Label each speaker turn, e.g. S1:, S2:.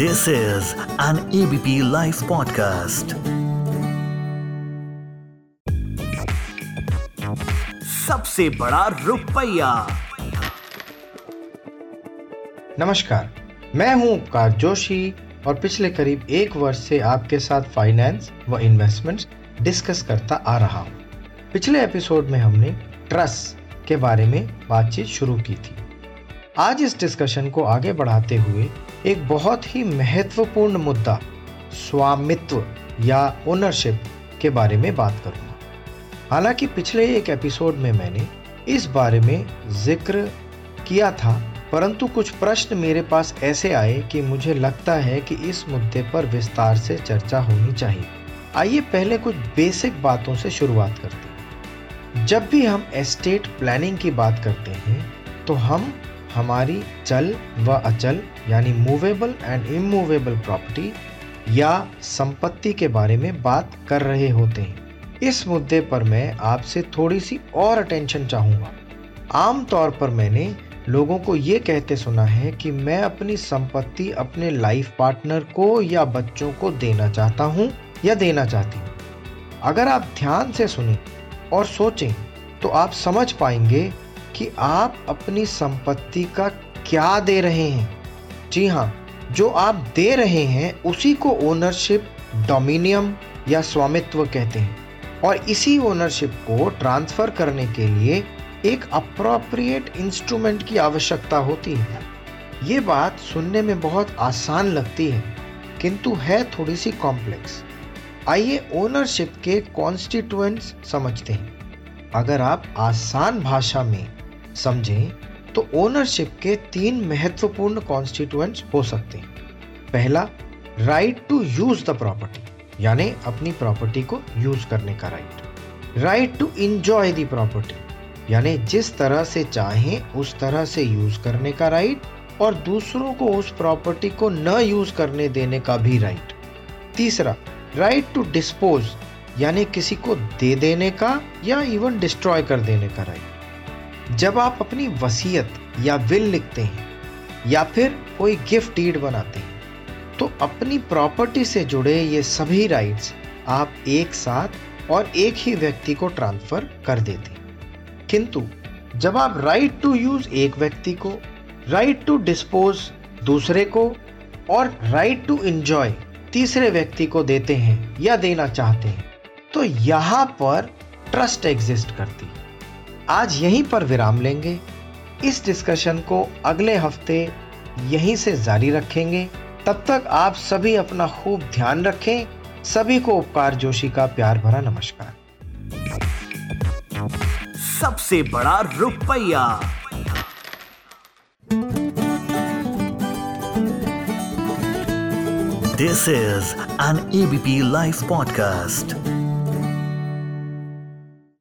S1: This is an ABP Life podcast. सबसे बड़ा रुपया।
S2: नमस्कार, मैं हूँ उपकार जोशी और पिछले करीब एक वर्ष से आपके साथ फाइनेंस व इन्वेस्टमेंट्स डिस्कस करता आ रहा हूँ। पिछले एपिसोड में हमने ट्रस्ट के बारे में बातचीत शुरू की थी। आज इस डिस्कशन को आगे बढ़ाते हुए एक बहुत ही महत्वपूर्ण मुद्दा, स्वामित्व या ओनरशिप के बारे में बात करूँगा। हालाँकि पिछले एक एपिसोड में मैंने इस बारे में ज़िक्र किया था, परंतु कुछ प्रश्न मेरे पास ऐसे आए कि मुझे लगता है कि इस मुद्दे पर विस्तार से चर्चा होनी चाहिए। आइए पहले कुछ बेसिक बातों से शुरुआत करते हैं। जब भी हम एस्टेट प्लानिंग की बात करते हैं तो हम हमारी चल व अचल, यानी मूवेबल एंड इमूवेबल प्रॉपर्टी या संपत्ति के बारे में बात कर रहे होते हैं। इस मुद्दे पर मैं आपसे थोड़ी सी और अटेंशन चाहूँगा। आमतौर पर मैंने लोगों को ये कहते सुना है कि मैं अपनी संपत्ति अपने लाइफ पार्टनर को या बच्चों को देना चाहता हूँ या देना चाहती हूँ। अगर आप ध्यान से सुने और सोचें तो आप समझ पाएँगे कि आप अपनी संपत्ति का क्या दे रहे हैं? जी हाँ जो आप दे रहे हैं, उसी को ओनरशिप डोमिनियम या स्वामित्व कहते हैं। और इसी ओनरशिप को ट्रांसफ़र करने के लिए एक अप्रोप्रिएट इंस्ट्रूमेंट की आवश्यकता होती है। ये बात सुनने में बहुत आसान लगती है, किंतु है थोड़ी सी कॉम्प्लेक्स आइए ओनरशिप के कॉन्स्टिट्यूएंट्स समझते हैं। अगर आप आसान भाषा में समझें तो ओनरशिप के तीन महत्वपूर्ण कॉन्स्टिट्यूएंट्स हो सकते हैं। पहला right to use the property यानी अपनी प्रॉपर्टी को यूज़ करने का right right to enjoy the property यानी जिस तरह से चाहें, उस तरह से यूज़ करने का राइट और दूसरों को उस प्रॉपर्टी को न यूज़ करने देने का भी राइट तीसरा राइट टू डिस्पोज यानी किसी को दे देने का या इवन डिस्ट्रॉय कर देने का राइट जब आप अपनी वसीयत या विल लिखते हैं, या फिर कोई गिफ्ट डीड बनाते हैं तो अपनी प्रॉपर्टी से जुड़े ये सभी राइट्स आप एक साथ और एक ही व्यक्ति को ट्रांसफ़र कर देते किंतु जब आप राइट टू यूज़ एक व्यक्ति को, राइट टू डिस्पोज दूसरे को और राइट टू इंजॉय तीसरे व्यक्ति को देते हैं या देना चाहते हैं तो यहाँ पर ट्रस्ट एग्जिस्ट करती है। आज यहीं पर विराम लेंगे। इस डिस्कशन को अगले हफ़्ते यहीं से जारी रखेंगे। तब तक आप सभी अपना खूब ध्यान रखें। सभी को उपकार जोशी का प्यार भरा नमस्कार।
S1: सबसे बड़ा रुपया। This is an ABP live podcast